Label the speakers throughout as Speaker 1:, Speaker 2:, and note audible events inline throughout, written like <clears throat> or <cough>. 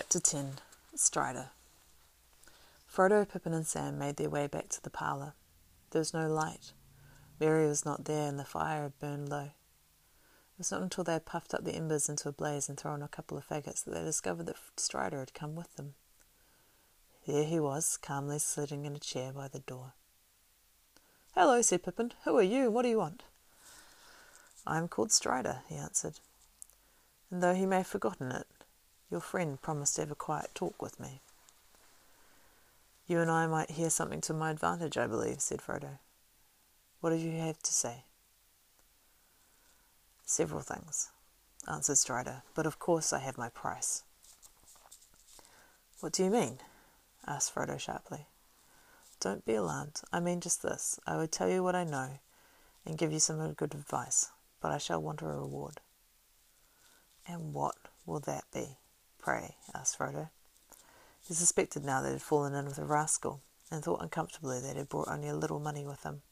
Speaker 1: Chapter 10 Strider Frodo, Pippin, and Sam made their way back to the parlour. There was no light. Merry was not there, and the fire had burned low. It was not until they had puffed up the embers into a blaze and thrown a couple of faggots that they discovered that Strider had come with them. There he was, calmly sitting in a chair by the door.
Speaker 2: Hello, said Pippin. Who are you, what do you want?
Speaker 1: I am called Strider, he answered. And though he may have forgotten it, your friend promised to have a quiet talk with me. You and I might hear something to my advantage, I believe, said Frodo. What do you have to say? Several things, answered Strider, but of course I have my price. What do you mean? asked Frodo sharply. Don't be alarmed. I mean just this. I would tell you what I know and give you some good advice, but I shall want a reward. And what will that be? Pray, asked Frodo. He suspected now that he had fallen in with a rascal, and thought uncomfortably that he had brought only a little money with him.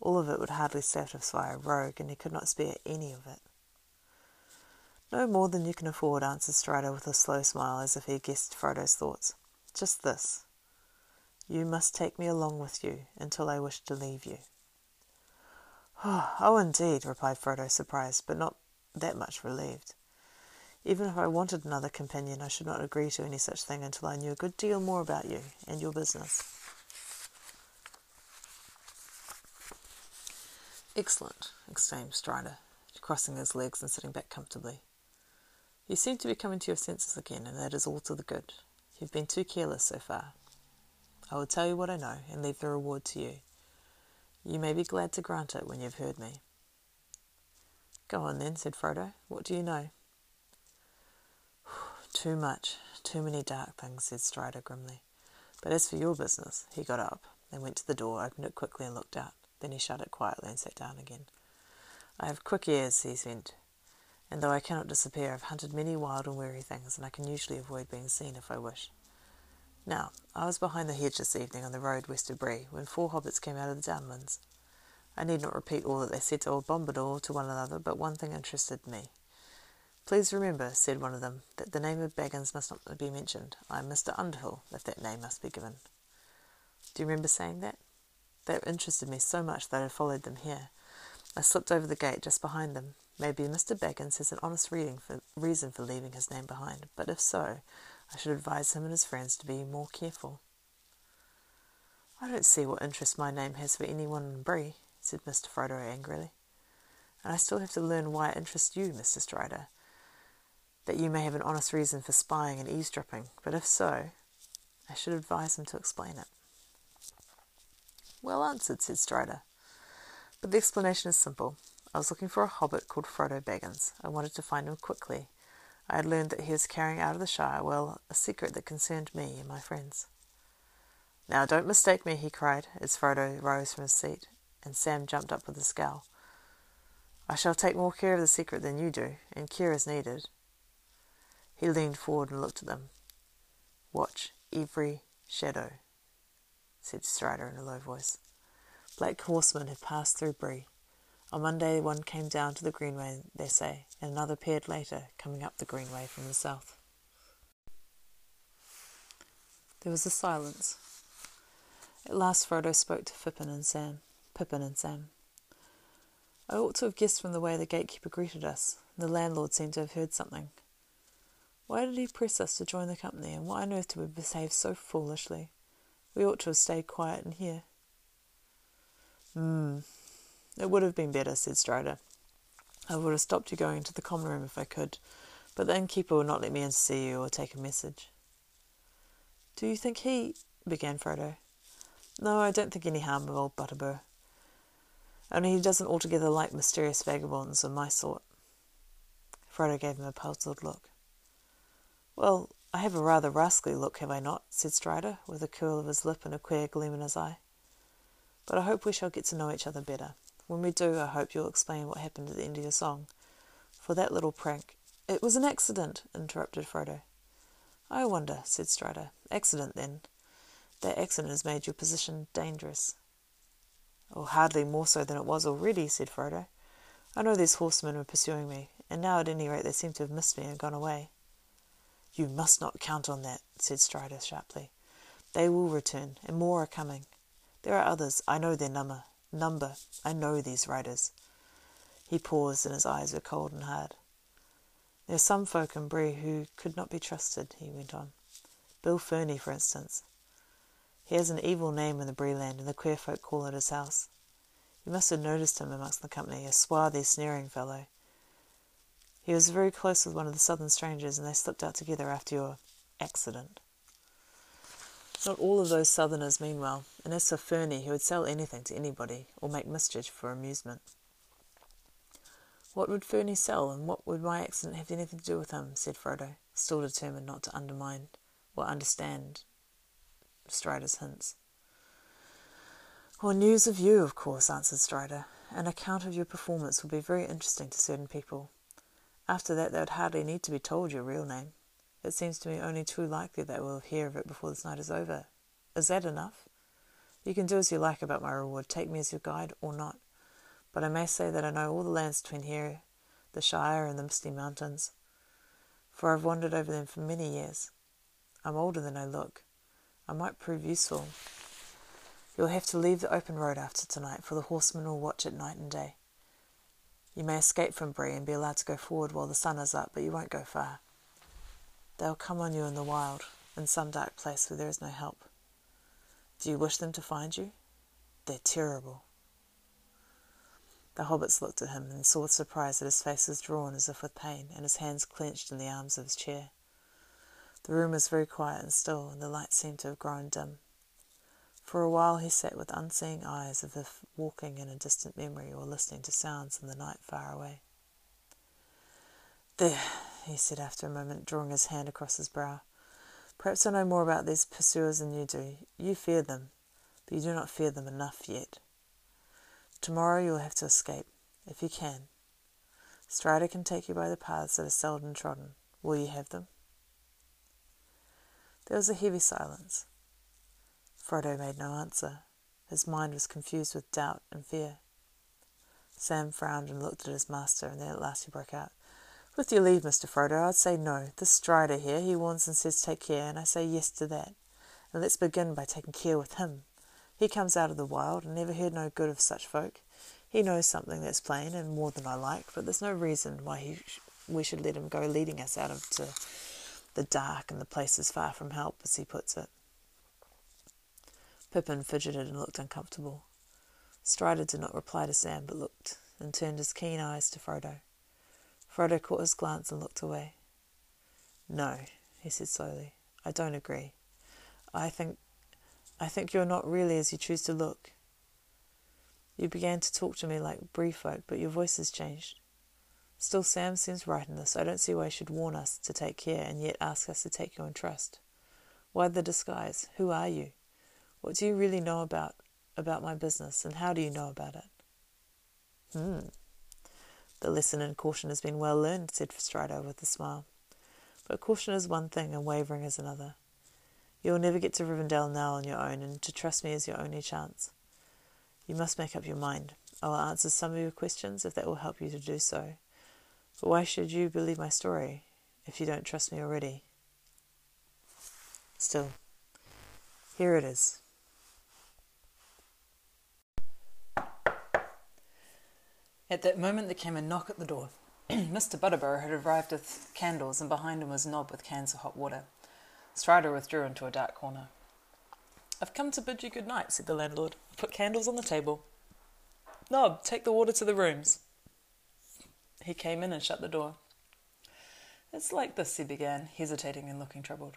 Speaker 1: All of it would hardly satisfy a rogue, and he could not spare any of it. No more than you can afford, answered Strider with a slow smile, as if he guessed Frodo's thoughts. Just this. You must take me along with you until I wish to leave you. <sighs> oh, indeed, replied Frodo, surprised, but not that much relieved. Even if I wanted another companion, I should not agree to any such thing until I knew a good deal more about you and your business. Excellent, exclaimed Strider, crossing his legs and sitting back comfortably. You seem to be coming to your senses again, and that is all to the good. You've been too careless so far. I will tell you what I know and leave the reward to you. You may be glad to grant it when you've heard me. Go on then, said Frodo. What do you know? Too much, too many dark things, said Strider grimly. But as for your business, he got up and went to the door, opened it quickly and looked out. Then he shut it quietly and sat down again. I have quick ears, he said, and though I cannot disappear, I've hunted many wild and weary things, and I can usually avoid being seen if I wish. Now, I was behind the hedge this evening on the road west of Bree when four hobbits came out of the downlands. I need not repeat all that they said to old Bombadil to one another, but one thing interested me. Please remember, said one of them, that the name of Baggins must not be mentioned. I am Mr. Underhill, if that name must be given. Do you remember saying that? That interested me so much that I followed them here. I slipped over the gate just behind them. Maybe Mr. Baggins has an honest for, reason for leaving his name behind, but if so, I should advise him and his friends to be more careful. I don't see what interest my name has for anyone in Bree, said Mr. Frodo angrily. And I still have to learn why it interests you, Mr. Strider that you may have an honest reason for spying and eavesdropping, but if so, I should advise him to explain it. Well answered, said Strider. But the explanation is simple. I was looking for a hobbit called Frodo Baggins. I wanted to find him quickly. I had learned that he was carrying out of the Shire, well, a secret that concerned me and my friends. Now, don't mistake me, he cried, as Frodo rose from his seat, and Sam jumped up with a scowl. I shall take more care of the secret than you do, and care is needed. He leaned forward and looked at them. Watch every shadow, said Strider in a low voice. Black horsemen had passed through Bree. On Monday, one came down to the Greenway, they say, and another appeared later, coming up the Greenway from the south. There was a silence. At last Frodo spoke to Pippin and Sam. Pippin and Sam. I ought to have guessed from the way the gatekeeper greeted us. The landlord seemed to have heard something. Why did he press us to join the company, and why on earth did we behave so foolishly? We ought to have stayed quiet in here. Hmm. It would have been better, said Strider. I would have stopped you going into the common room if I could, but the innkeeper would not let me in to see you or take a message. Do you think he. began Frodo. No, I don't think any harm of old Butterbur. Only he doesn't altogether like mysterious vagabonds of my sort. Frodo gave him a puzzled look. Well, I have a rather rascally look, have I not? said Strider, with a curl of his lip and a queer gleam in his eye. But I hope we shall get to know each other better. When we do, I hope you'll explain what happened at the end of your song. For that little prank. It was an accident, interrupted Frodo. I wonder, said Strider. Accident, then. That accident has made your position dangerous. Oh, hardly more so than it was already, said Frodo. I know these horsemen were pursuing me, and now at any rate they seem to have missed me and gone away. You must not count on that, said Strider sharply. They will return, and more are coming. There are others. I know their number. Number. I know these riders. He paused, and his eyes were cold and hard. There are some folk in Bree who could not be trusted, he went on. Bill Ferny, for instance. He has an evil name in the Bree land, and the queer folk call it his house. You must have noticed him amongst the company, a swarthy, sneering fellow. He was very close with one of the southern strangers, and they slipped out together after your accident. Not all of those southerners mean well, and as for Ferny, he would sell anything to anybody, or make mischief for amusement. What would Ferny sell, and what would my accident have anything to do with him? said Frodo, still determined not to undermine or understand Strider's hints. Well, news of you, of course, answered Strider. An account of your performance will be very interesting to certain people. After that, they would hardly need to be told your real name. It seems to me only too likely that we'll hear of it before this night is over. Is that enough? You can do as you like about my reward, take me as your guide or not. But I may say that I know all the lands between here, the Shire, and the Misty Mountains, for I've wandered over them for many years. I'm older than I look. I might prove useful. You'll have to leave the open road after tonight, for the horsemen will watch it night and day. You may escape from Bree and be allowed to go forward while the sun is up, but you won't go far. They'll come on you in the wild, in some dark place where there is no help. Do you wish them to find you? They're terrible. The hobbits looked at him and saw with surprise that his face was drawn as if with pain, and his hands clenched in the arms of his chair. The room was very quiet and still, and the light seemed to have grown dim. For a while he sat with unseeing eyes, as if walking in a distant memory or listening to sounds in the night far away. There, he said after a moment, drawing his hand across his brow. Perhaps I know more about these pursuers than you do. You fear them, but you do not fear them enough yet. Tomorrow you will have to escape, if you can. Strider can take you by the paths that are seldom trodden. Will you have them? There was a heavy silence. Frodo made no answer. His mind was confused with doubt and fear. Sam frowned and looked at his master, and then at last he broke out. With your leave, Mr. Frodo, I'd say no. This Strider here, he warns and says take care, and I say yes to that. And let's begin by taking care with him. He comes out of the wild, and never heard no good of such folk. He knows something that's plain, and more than I like, but there's no reason why he sh- we should let him go leading us out into the dark and the places far from help, as he puts it. Pippin fidgeted and looked uncomfortable. Strider did not reply to Sam, but looked and turned his keen eyes to Frodo. Frodo caught his glance and looked away. No, he said slowly. I don't agree. I think I think you're not really as you choose to look. You began to talk to me like Bree folk, but your voice has changed. Still, Sam seems right in this. I don't see why he should warn us to take care and yet ask us to take you in trust. Why the disguise? Who are you? What do you really know about about my business, and how do you know about it? Hmm. The lesson in caution has been well learned, said Strider with a smile. But caution is one thing and wavering is another. You will never get to Rivendell now on your own, and to trust me is your only chance. You must make up your mind. I will answer some of your questions if that will help you to do so. But why should you believe my story if you don't trust me already? Still, here it is.
Speaker 2: At that moment there came a knock at the door. <clears throat> Mr. Butterbur had arrived with candles, and behind him was Nob with cans of hot water. Strider withdrew into a dark corner.
Speaker 1: I've come to bid you good night, said the landlord. Put candles on the table. Nob, take the water to the rooms. He came in and shut the door.
Speaker 2: It's like this, he began, hesitating and looking troubled.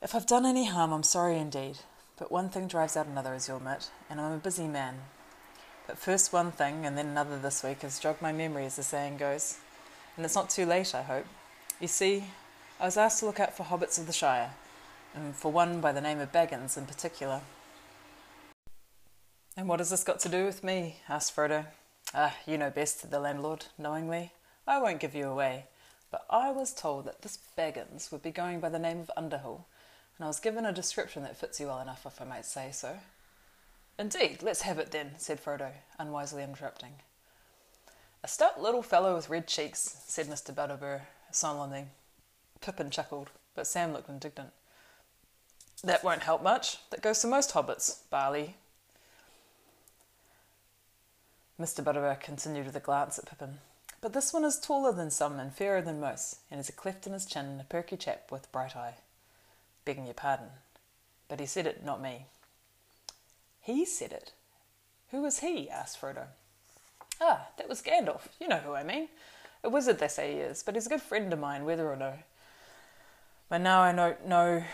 Speaker 2: If I've done any harm, I'm sorry indeed. But one thing drives out another, as you'll admit, and I'm a busy man. But first one thing and then another this week has jogged my memory, as the saying goes. And it's not too late, I hope. You see, I was asked to look out for hobbits of the Shire, and for one by the name of Baggins in particular. And what has this got to do with me? asked Frodo. Ah, you know best, said the landlord, knowingly. I won't give you away, but I was told that this Baggins would be going by the name of Underhill, and I was given a description that fits you well enough, if I might say so. Indeed, let's have it then, said Frodo, unwisely interrupting. A stout little fellow with red cheeks, said Mr. Butterbur solemnly. Pippin chuckled, but Sam looked indignant. That won't help much. That goes to most hobbits, Barley. Mr. Butterbur continued with a glance at Pippin. But this one is taller than some and fairer than most, and has a cleft in his chin and a perky chap with bright eye. Begging your pardon. But he said it, not me. He said it. Who was he? asked Frodo. Ah, that was Gandalf. You know who I mean. A wizard, they say he is, but he's a good friend of mine, whether or no. But now I don't know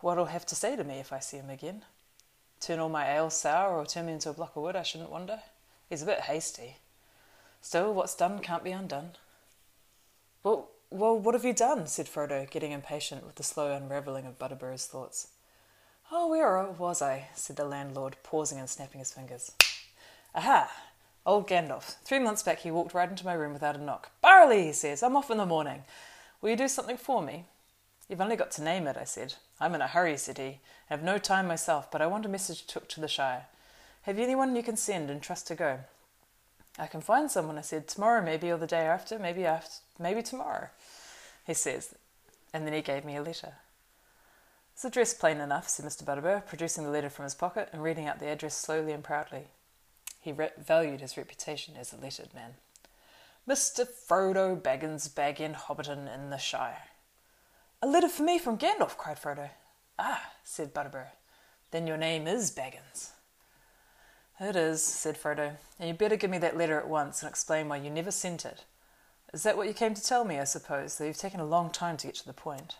Speaker 2: what he'll have to say to me if I see him again. Turn all my ale sour or turn me into a block of wood, I shouldn't wonder. He's a bit hasty. Still, what's done can't be undone. Well, well, what have you done? said Frodo, getting impatient with the slow unravelling of Butterbur's thoughts. Oh, where was I? said the landlord, pausing and snapping his fingers. Aha! Old Gandalf. Three months back he walked right into my room without a knock. Barley, he says, I'm off in the morning. Will you do something for me? You've only got to name it, I said. I'm in a hurry, said he. I have no time myself, but I want a message took to the Shire. Have you anyone you can send and trust to go? I can find someone, I said. Tomorrow, maybe, or the day after, maybe after, maybe tomorrow, he says. And then he gave me a letter. It's addressed plain enough, said Mr. Butterbur, producing the letter from his pocket and reading out the address slowly and proudly. He re- valued his reputation as a lettered man. Mr. Frodo Baggins Bag End Hobbiton in the Shire. A letter for me from Gandalf, cried Frodo. Ah, said Butterbur. Then your name is Baggins. It is, said Frodo, and you'd better give me that letter at once and explain why you never sent it. Is that what you came to tell me, I suppose, though you've taken a long time to get to the point?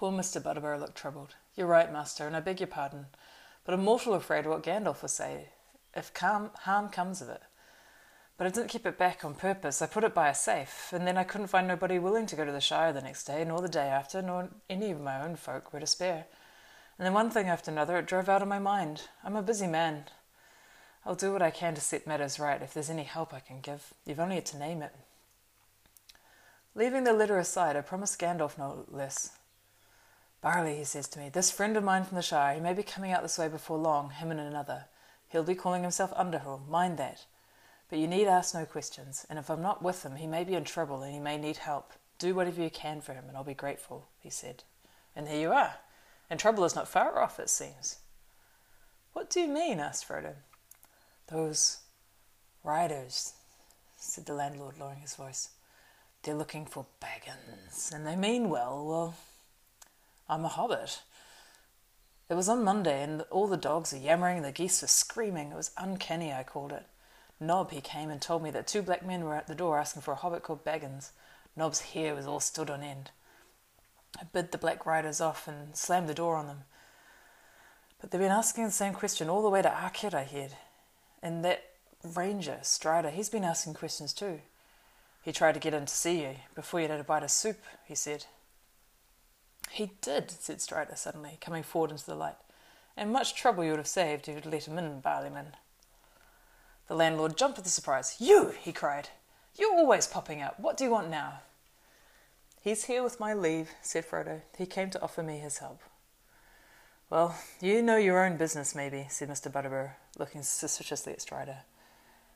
Speaker 2: Poor Mr. Butterbur looked troubled. You're right, master, and I beg your pardon, but I'm mortal afraid of what Gandalf will say, if harm comes of it. But I didn't keep it back on purpose. I put it by a safe, and then I couldn't find nobody willing to go to the Shire the next day, nor the day after, nor any of my own folk were to spare. And then one thing after another, it drove out of my mind. I'm a busy man. I'll do what I can to set matters right if there's any help I can give. You've only to name it. Leaving the letter aside, I promised Gandalf no less. Barley, he says to me, this friend of mine from the Shire, he may be coming out this way before long, him and another. He'll be calling himself Underhill, mind that. But you need ask no questions, and if I'm not with him, he may be in trouble and he may need help. Do whatever you can for him, and I'll be grateful, he said. And here you are and trouble is not far off, it seems. What do you mean? asked Frodo. Those riders, said the landlord, lowering his voice. They're looking for Baggins, and they mean well. Well, I'm a hobbit. It was on Monday, and all the dogs were yammering, the geese were screaming. It was uncanny, I called it. Nob, he came and told me that two black men were at the door asking for a hobbit called Baggins. Nob's hair was all stood on end. I bid the Black Riders off and slammed the door on them. But they've been asking the same question all the way to Archet, I heard. And that ranger, Strider, he's been asking questions too. He tried to get in to see you before you'd had a bite of soup, he said. He did, said Strider suddenly, coming forward into the light. And much trouble you would have saved if you'd let him in, Barliman. The landlord jumped with the surprise. You! he cried. You're always popping up. What do you want now? He's here with my leave, said Frodo. He came to offer me his help. Well, you know your own business, maybe, said Mr. Butterbur, looking suspiciously at Strider.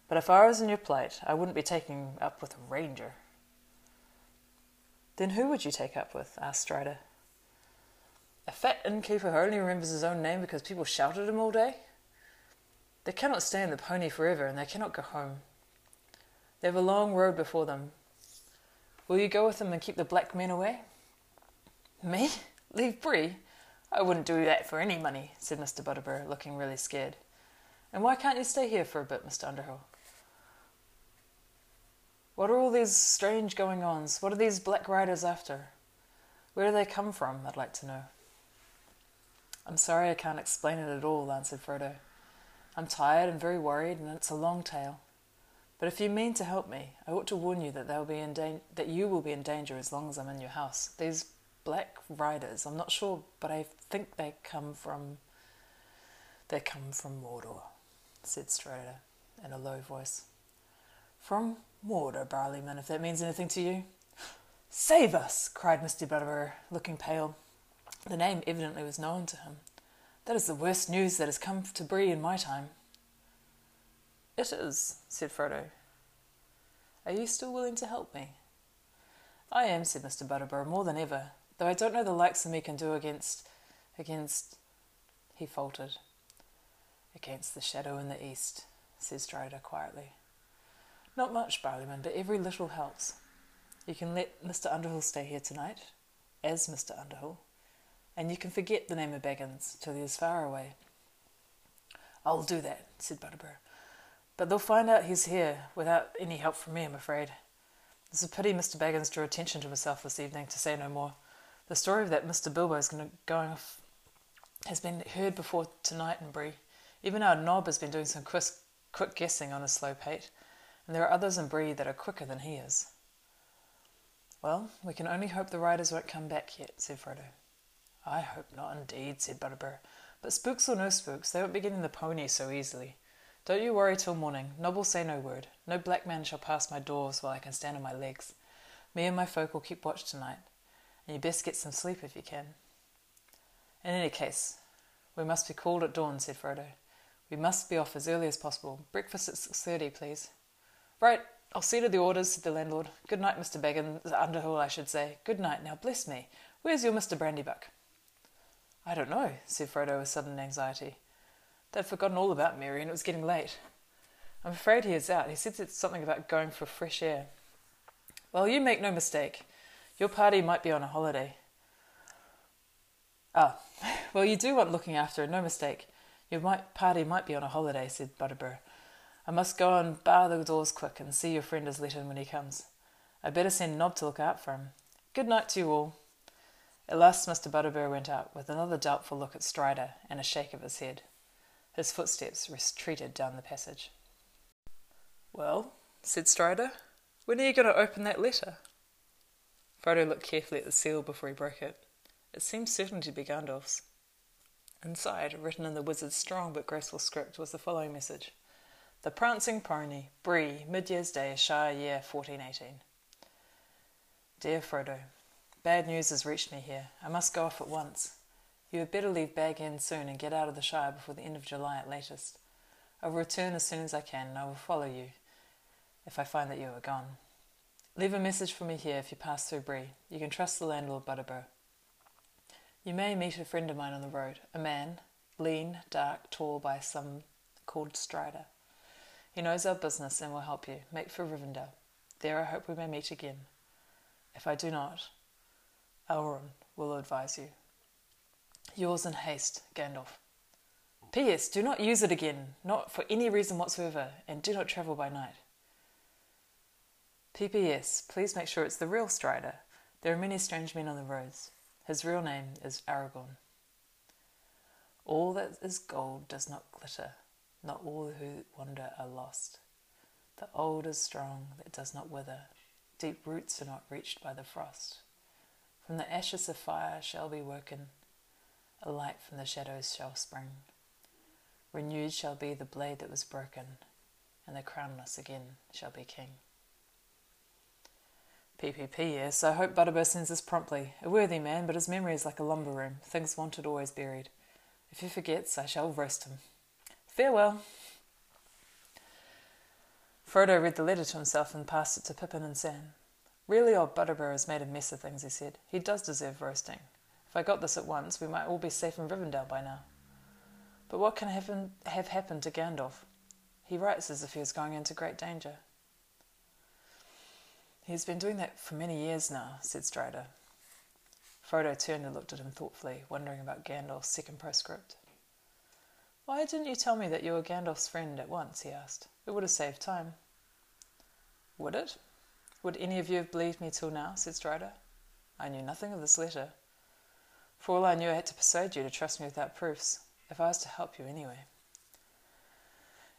Speaker 2: But if I was in your plight, I wouldn't be taking up with a ranger. Then who would you take up with? asked Strider. A fat innkeeper who only remembers his own name because people shouted at him all day? They cannot stay in the pony forever, and they cannot go home. They have a long road before them, Will you go with them and keep the black men away? Me? Leave Bree? I wouldn't do that for any money, said Mr. Butterbur, looking really scared. And why can't you stay here for a bit, Mr. Underhill? What are all these strange going ons? What are these black riders after? Where do they come from, I'd like to know. I'm sorry I can't explain it at all, answered Frodo. I'm tired and very worried, and it's a long tale. But if you mean to help me, I ought to warn you that they'll be in da- that you will be in danger as long as I'm in your house. These black riders, I'm not sure, but I think they come from they come from Mordor, said Strider in a low voice. From Mordor, Barliman, if that means anything to you. Save us! cried Mr. Butterbur, looking pale. The name evidently was known to him. That is the worst news that has come to Bree in my time. It is, said Frodo. Are you still willing to help me? I am, said Mr. Butterbur, more than ever, though I don't know the likes of me can do against. against. He faltered. Against the shadow in the east, said Strider quietly. Not much, Barliman, but every little helps. You can let Mr. Underhill stay here tonight, as Mr. Underhill, and you can forget the name of Baggins till he is far away. I'll do that, said Butterbur. But they'll find out he's here without any help from me, I'm afraid. It's a pity Mr. Baggins drew attention to himself this evening, to say no more. The story of that Mr. Bilbo is going, off has been heard before tonight in Bree. Even our Nob has been doing some quick, quick guessing on his slow pate, and there are others in Bree that are quicker than he is. Well, we can only hope the riders won't come back yet, said Frodo. I hope not, indeed, said Butterbur. But spooks or no spooks, they won't be getting the pony so easily. Don't you worry till morning. Nob will say no word. No black man shall pass my doors while I can stand on my legs. Me and my folk will keep watch tonight, and you best get some sleep if you can. In any case, we must be called at dawn, said Frodo. We must be off as early as possible. Breakfast at six thirty, please. Right, I'll see to the orders, said the landlord. Good night, Mr. Baggins, Underhill, I should say. Good night. Now, bless me, where's your Mr. Brandybuck? I don't know, said Frodo with sudden anxiety. They'd forgotten all about Merry, and it was getting late. I'm afraid he is out. He said it's something about going for fresh air. Well, you make no mistake. Your party might be on a holiday. Ah, <laughs> well, you do want looking after, no mistake. Your might, party might be on a holiday, said Butterbur. I must go and bar the doors quick and see your friend is let in when he comes. I'd better send Nob to look out for him. Good night to you all. At last Mr. Butterbur went out, with another doubtful look at Strider and a shake of his head. His footsteps retreated down the passage. Well, said Strider, when are you going to open that letter? Frodo looked carefully at the seal before he broke it. It seemed certain to be Gandalf's. Inside, written in the wizard's strong but graceful script, was the following message The Prancing Pony, Bree, Mid Year's Day, Shire Year 1418. Dear Frodo, Bad news has reached me here. I must go off at once. You had better leave Bag End soon and get out of the Shire before the end of July at latest. I will return as soon as I can, and I will follow you if I find that you are gone. Leave a message for me here if you pass through Bree. You can trust the landlord Butterbur. You may meet a friend of mine on the road, a man, lean, dark, tall by some called Strider. He knows our business and will help you. Make for Rivendell. There I hope we may meet again. If I do not, Elrond will advise you. Yours in haste, Gandalf. P.S. Do not use it again, not for any reason whatsoever, and do not travel by night. P.P.S. Please make sure it's the real Strider. There are many strange men on the roads. His real name is Aragorn. All that is gold does not glitter, not all who wander are lost. The old is strong that does not wither, deep roots are not reached by the frost. From the ashes of fire shall be woken, a light from the shadows shall spring. Renewed shall be the blade that was broken, and the crownless again shall be king. PPP, yes. I hope Butterbur sends this promptly. A worthy man, but his memory is like a lumber room, things wanted always buried. If he forgets, I shall roast him. Farewell. Frodo read the letter to himself and passed it to Pippin and Sam. Really old Butterbur has made a mess of things, he said. He does deserve roasting. If I got this at once, we might all be safe in Rivendell by now. But what can have, have happened to Gandalf? He writes as if he was going into great danger. He's been doing that for many years now, said Strider. Frodo turned and looked at him thoughtfully, wondering about Gandalf's second postscript. Why didn't you tell me that you were Gandalf's friend at once? he asked. It would have saved time. Would it? Would any of you have believed me till now? said Strider. I knew nothing of this letter. For all I knew, I had to persuade you to trust me without proofs, if I was to help you anyway.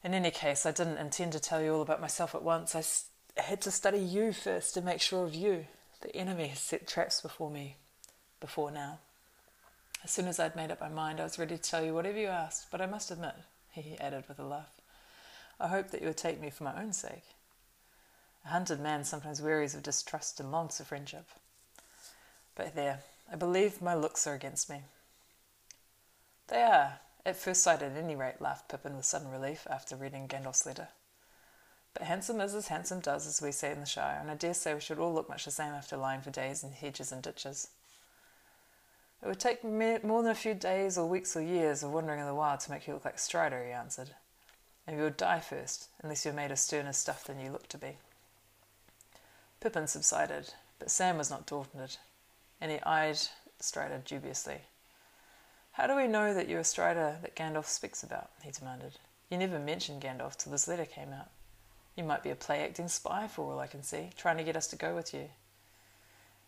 Speaker 2: In any case, I didn't intend to tell you all about myself at once. I had to study you first to make sure of you. The enemy has set traps before me before now. As soon as I'd made up my mind, I was ready to tell you whatever you asked, but I must admit, he added with a laugh, I hope that you would take me for my own sake. A hunted man sometimes wearies of distrust and longs for friendship. But there, I believe my looks are against me. They are, at first sight at any rate, laughed Pippin with sudden relief after reading Gandalf's letter. But handsome is as handsome does, as we say in the Shire, and I dare say we should all look much the same after lying for days in hedges and ditches. It would take me more than a few days or weeks or years of wandering in the wild to make you look like Strider, he answered. And you would die first, unless you were made of sterner stuff than you look to be. Pippin subsided, but Sam was not daunted, and he eyed Strider dubiously. How do we know that you're a Strider that Gandalf speaks about? he demanded. You never mentioned Gandalf till this letter came out. You might be a play acting spy for all I can see, trying to get us to go with you.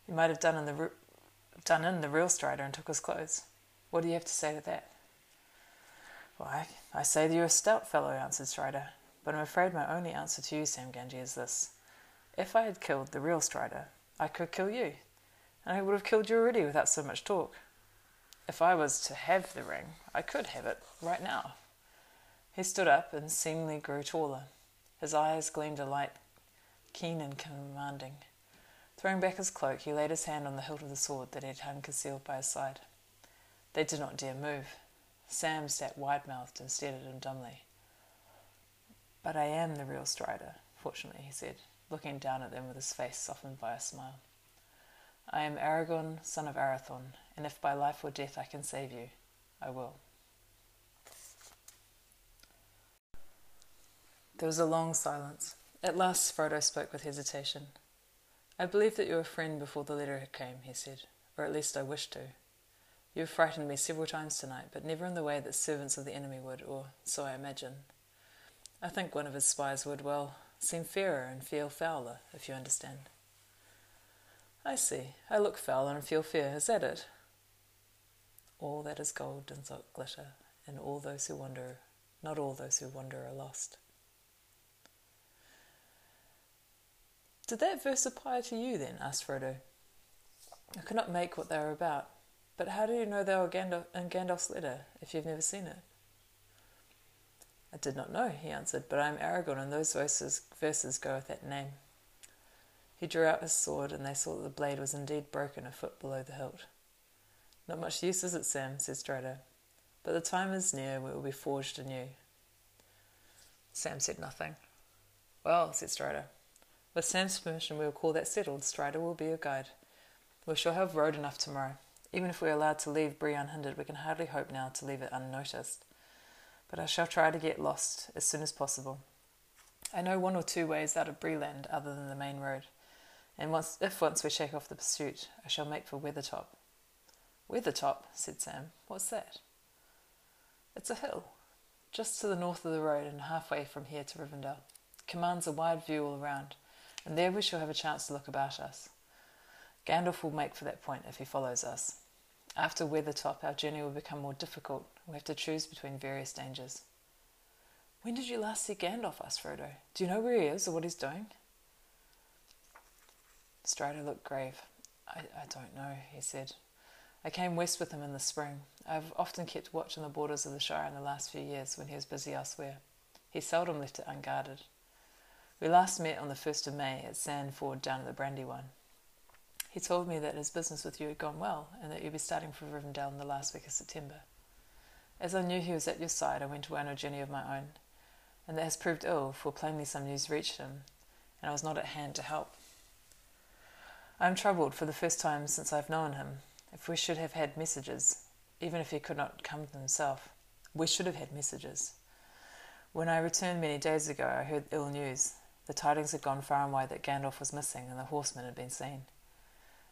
Speaker 2: You might have done in the done in the real Strider and took his clothes. What do you have to say to that? Why, I say that you're a stout fellow, answered Strider, but I'm afraid my only answer to you, Sam Gamgee, is this. If I had killed the real Strider, I could kill you, and I would have killed you already without so much talk. If I was to have the ring, I could have it right now. He stood up and seemingly grew taller. His eyes gleamed a light, keen and commanding. Throwing back his cloak, he laid his hand on the hilt of the sword that he had hung concealed by his side. They did not dare move. Sam sat wide mouthed and stared at him dumbly. But I am the real Strider, fortunately, he said, looking down at them with his face softened by a smile. I am Aragorn, son of Arathorn, and if by life or death I can save you, I will. There was a long silence. At last Frodo spoke with hesitation. I believed that you were a friend before the letter came, he said, or at least I wished to. You have frightened me several times tonight, but never in the way that servants of the enemy would, or so I imagine. I think one of his spies would, well, seem fairer and feel fouler, if you understand. I see. I look foul and feel fair. Is that it? All that is gold does not glitter, and all those who wander, not all those who wander are lost. Did that verse apply to you then? asked Frodo. I could not make what they were about, but how do you know they were Gandalf, in Gandalf's letter if you've never seen it? I did not know, he answered, but I am Aragorn, and those verses, verses go with that name. He drew out his sword, and they saw that the blade was indeed broken a foot below the hilt. Not much use, is it, Sam? said Strider. But the time is near when it will be forged anew. Sam said nothing. Well, said Strider, with Sam's permission, we will call that settled. Strider will be your guide. We shall have road enough tomorrow. Even if we are allowed to leave Bree unhindered, we can hardly hope now to leave it unnoticed. But I shall try to get lost as soon as possible. I know one or two ways out of Bree-land other than the main road, and once, if once we shake off the pursuit, I shall make for Weathertop. Weathertop, said Sam. What's that? It's a hill, just to the north of the road and halfway from here to Rivendell. Commands a wide view all around and there we shall have a chance to look about us. Gandalf will make for that point if he follows us. After Weathertop, our journey will become more difficult. We have to choose between various dangers. When did you last see Gandalf? asked Frodo. Do you know where he is or what he's doing? Strider looked grave. I, I don't know, he said. I came west with him in the spring. I've often kept watch on the borders of the Shire in the last few years when he was busy elsewhere. He seldom left it unguarded. We last met on the 1st of May at Sarn Ford down at the Brandywine. He told me that his business with you had gone well and that you'd be starting for Rivendell in the last week of September. As I knew he was at your side, I went away on a journey of my own, and that has proved ill, for plainly some news reached him, and I was not at hand to help. I am troubled for the first time since I have known him. If we should have had messages, even if he could not come himself, we should have had messages. When I returned many days ago, I heard ill news the tidings had gone far and wide that Gandalf was missing and the horsemen had been seen.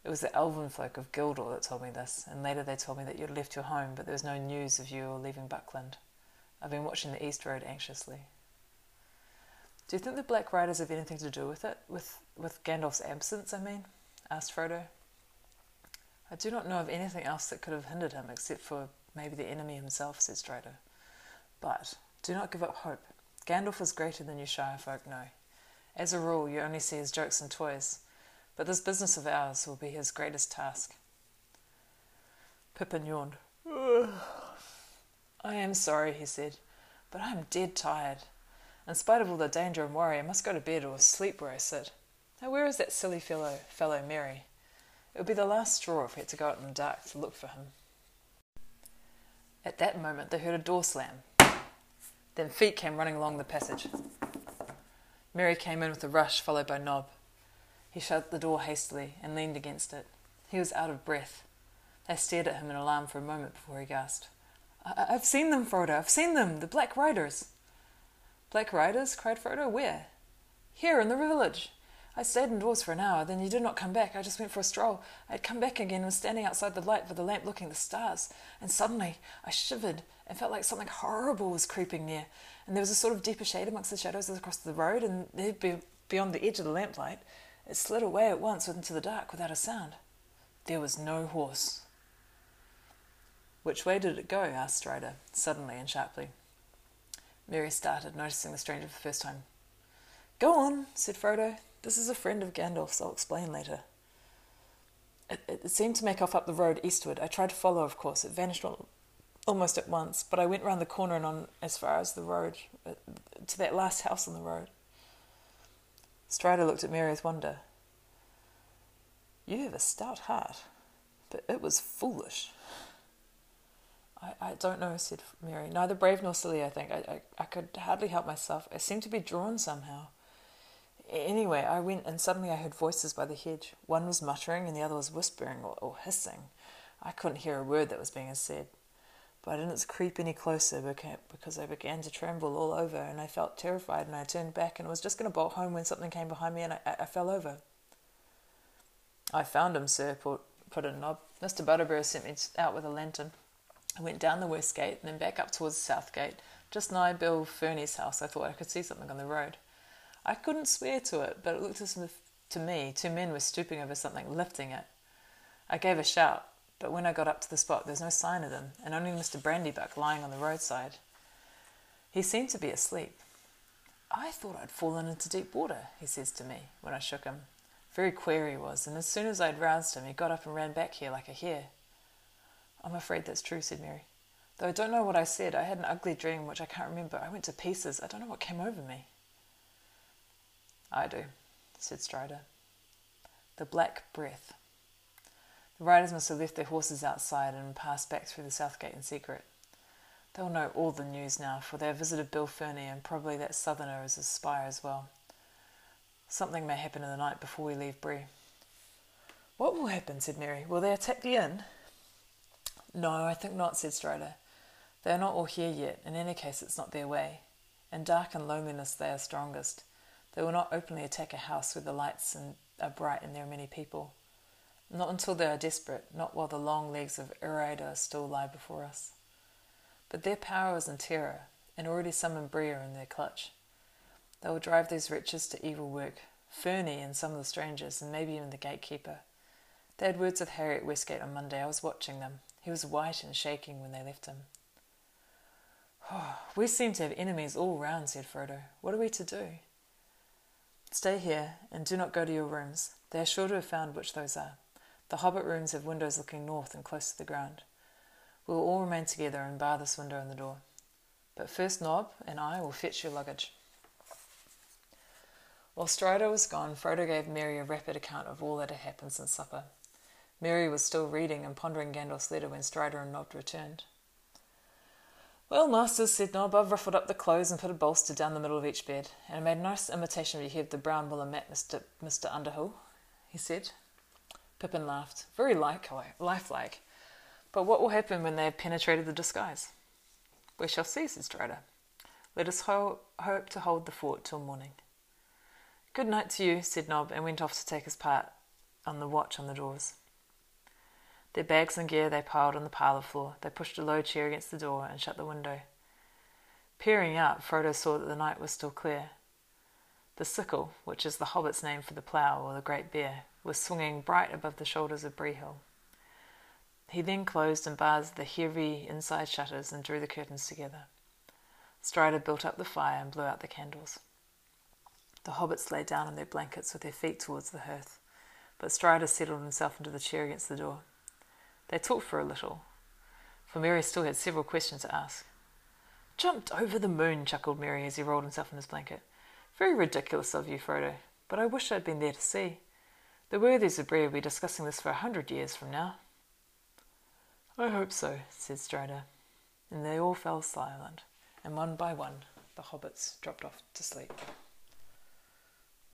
Speaker 2: It was the elven folk of Gildor that told me this, and later they told me that you had left your home, but there was no news of you or leaving Buckland. I've been watching the East Road anxiously. Do you think the Black Riders have anything to do with it? With with Gandalf's absence, I mean? asked Frodo. I do not know of anything else that could have hindered him except for maybe the enemy himself, said Strider. But do not give up hope. Gandalf is greater than you Shire folk know. As a rule, you only see his jokes and toys, but this business of ours will be his greatest task. Pippin yawned. <sighs> I am sorry, he said, but I am dead tired. In spite of all the danger and worry, I must go to bed or sleep where I sit. Now, where is that silly fellow, fellow Merry? It would be the last straw if we had to go out in the dark to look for him. At that moment, they heard a door slam. Then feet came running along the passage. Merry came in with a rush, followed by Nob. He shut the door hastily and leaned against it. He was out of breath. They stared at him in alarm for a moment before he gasped. I- have seen them, Frodo. I've seen them. The Black Riders. Black Riders? cried Frodo. Where? Here, in the village. I stayed indoors for an hour, then you did not come back. I just went for a stroll. I had come back again and was standing outside the light with the lamp looking at the stars. And suddenly I shivered and felt like something horrible was creeping near. And there was a sort of deeper shade amongst the shadows across the road, and there, beyond the edge of the lamplight, it slid away at once into the dark without a sound. There was no horse. Which way did it go? asked Strider, suddenly and sharply. Merry started, noticing the stranger for the first time. Go on, said Frodo. This is a friend of Gandalf's. I'll explain later. It, it, seemed to make off up the road eastward. I tried to follow, of course. It vanished almost at once, but I went round the corner and on as far as the road, uh, to that last house on the road. Strider looked at Merry with wonder. You have a stout heart, but it was foolish. I, I don't know, said Merry. Neither brave nor silly, I think. I, I, I could hardly help myself. I seemed to be drawn somehow. Anyway, I went and suddenly I heard voices by the hedge. One was muttering and the other was whispering or, or hissing. I couldn't hear a word that was being said. But I didn't creep any closer because I began to tremble all over and I felt terrified and I turned back and was just going to bolt home when something came behind me and I, I, fell over. I found him, sir, put, put in Nob. Mr. Butterbur sent me out with a lantern. I went down the west gate and then back up towards the south gate. Just nigh Bill Ferny's house, I thought I could see something on the road. I couldn't swear to it, but it looked as if to me two men were stooping over something, lifting it. I gave a shout, but when I got up to the spot, there was no sign of them, and only Mr. Brandybuck lying on the roadside. He seemed to be asleep. I thought I'd fallen into deep water, he says to me when I shook him. Very queer he was, and as soon as I'd roused him, he got up and ran back here like a hare. I'm afraid that's true, said Merry. Though I don't know what I said, I had an ugly dream which I can't remember. I went to pieces. I don't know what came over me. I do, said Strider. The Black Breath. The riders must have left their horses outside and passed back through the south gate in secret. They'll know all the news now, for they have visited Bill Ferny and probably that southerner is a spy as well. Something may happen in the night before we leave Bree. What will happen? said Merry. Will they attack the inn? No, I think not, said Strider. They are not all here yet. In any case, it's not their way. In dark and loneliness, they are strongest. They will not openly attack a house where the lights are bright and there are many people. Not until they are desperate, not while the long legs of Eriador still lie before us. But their power is in terror, and already some are in their clutch. They will drive these wretches to evil work, Ferny and some of the strangers, and maybe even the gatekeeper. They had words with Harry at Westgate on Monday. I was watching them. He was white and shaking when they left him. Oh, <sighs> we seem to have enemies all round, said Frodo. What are we to do? Stay here, and do not go to your rooms. They are sure to have found which those are. The hobbit rooms have windows looking north and close to the ground. We will all remain together and bar this window and the door. But first Nob and I will fetch your luggage. While Strider was gone, Frodo gave Merry a rapid account of all that had happened since supper. Merry was still reading and pondering Gandalf's letter when Strider and Nob returned. Well, masters, said Nob, I've ruffled up the clothes and put a bolster down the middle of each bed, and I made a nice imitation of your head, the brown woollen mat, Mr. Mr. Underhill, he said. Pippin laughed, very like, oh, lifelike. But what will happen when they have penetrated the disguise? We shall see, said Strider. Let us ho- hope to hold the fort till morning. Good night to you, said Nob, and went off to take his part on the watch on the doors. Their bags and gear they piled on the parlour floor. They pushed a low chair against the door and shut the window. Peering out, Frodo saw that the night was still clear. The sickle, which is the hobbit's name for the plough or the great bear, was swinging bright above the shoulders of Bree-Hill. He then closed and barred the heavy inside shutters and drew the curtains together. Strider built up the fire and blew out the candles. The hobbits lay down on their blankets with their feet towards the hearth, but Strider settled himself into the chair against the door. They talked for a little, for Merry still had several questions to ask. Jumped over the moon, chuckled Merry as he rolled himself in his blanket. Very ridiculous of you, Frodo, but I wish I'd been there to see. The worthies of Bree will be discussing this for a hundred years from now. I hope so, said Strider, and they all fell silent, and one by one the hobbits dropped off to sleep.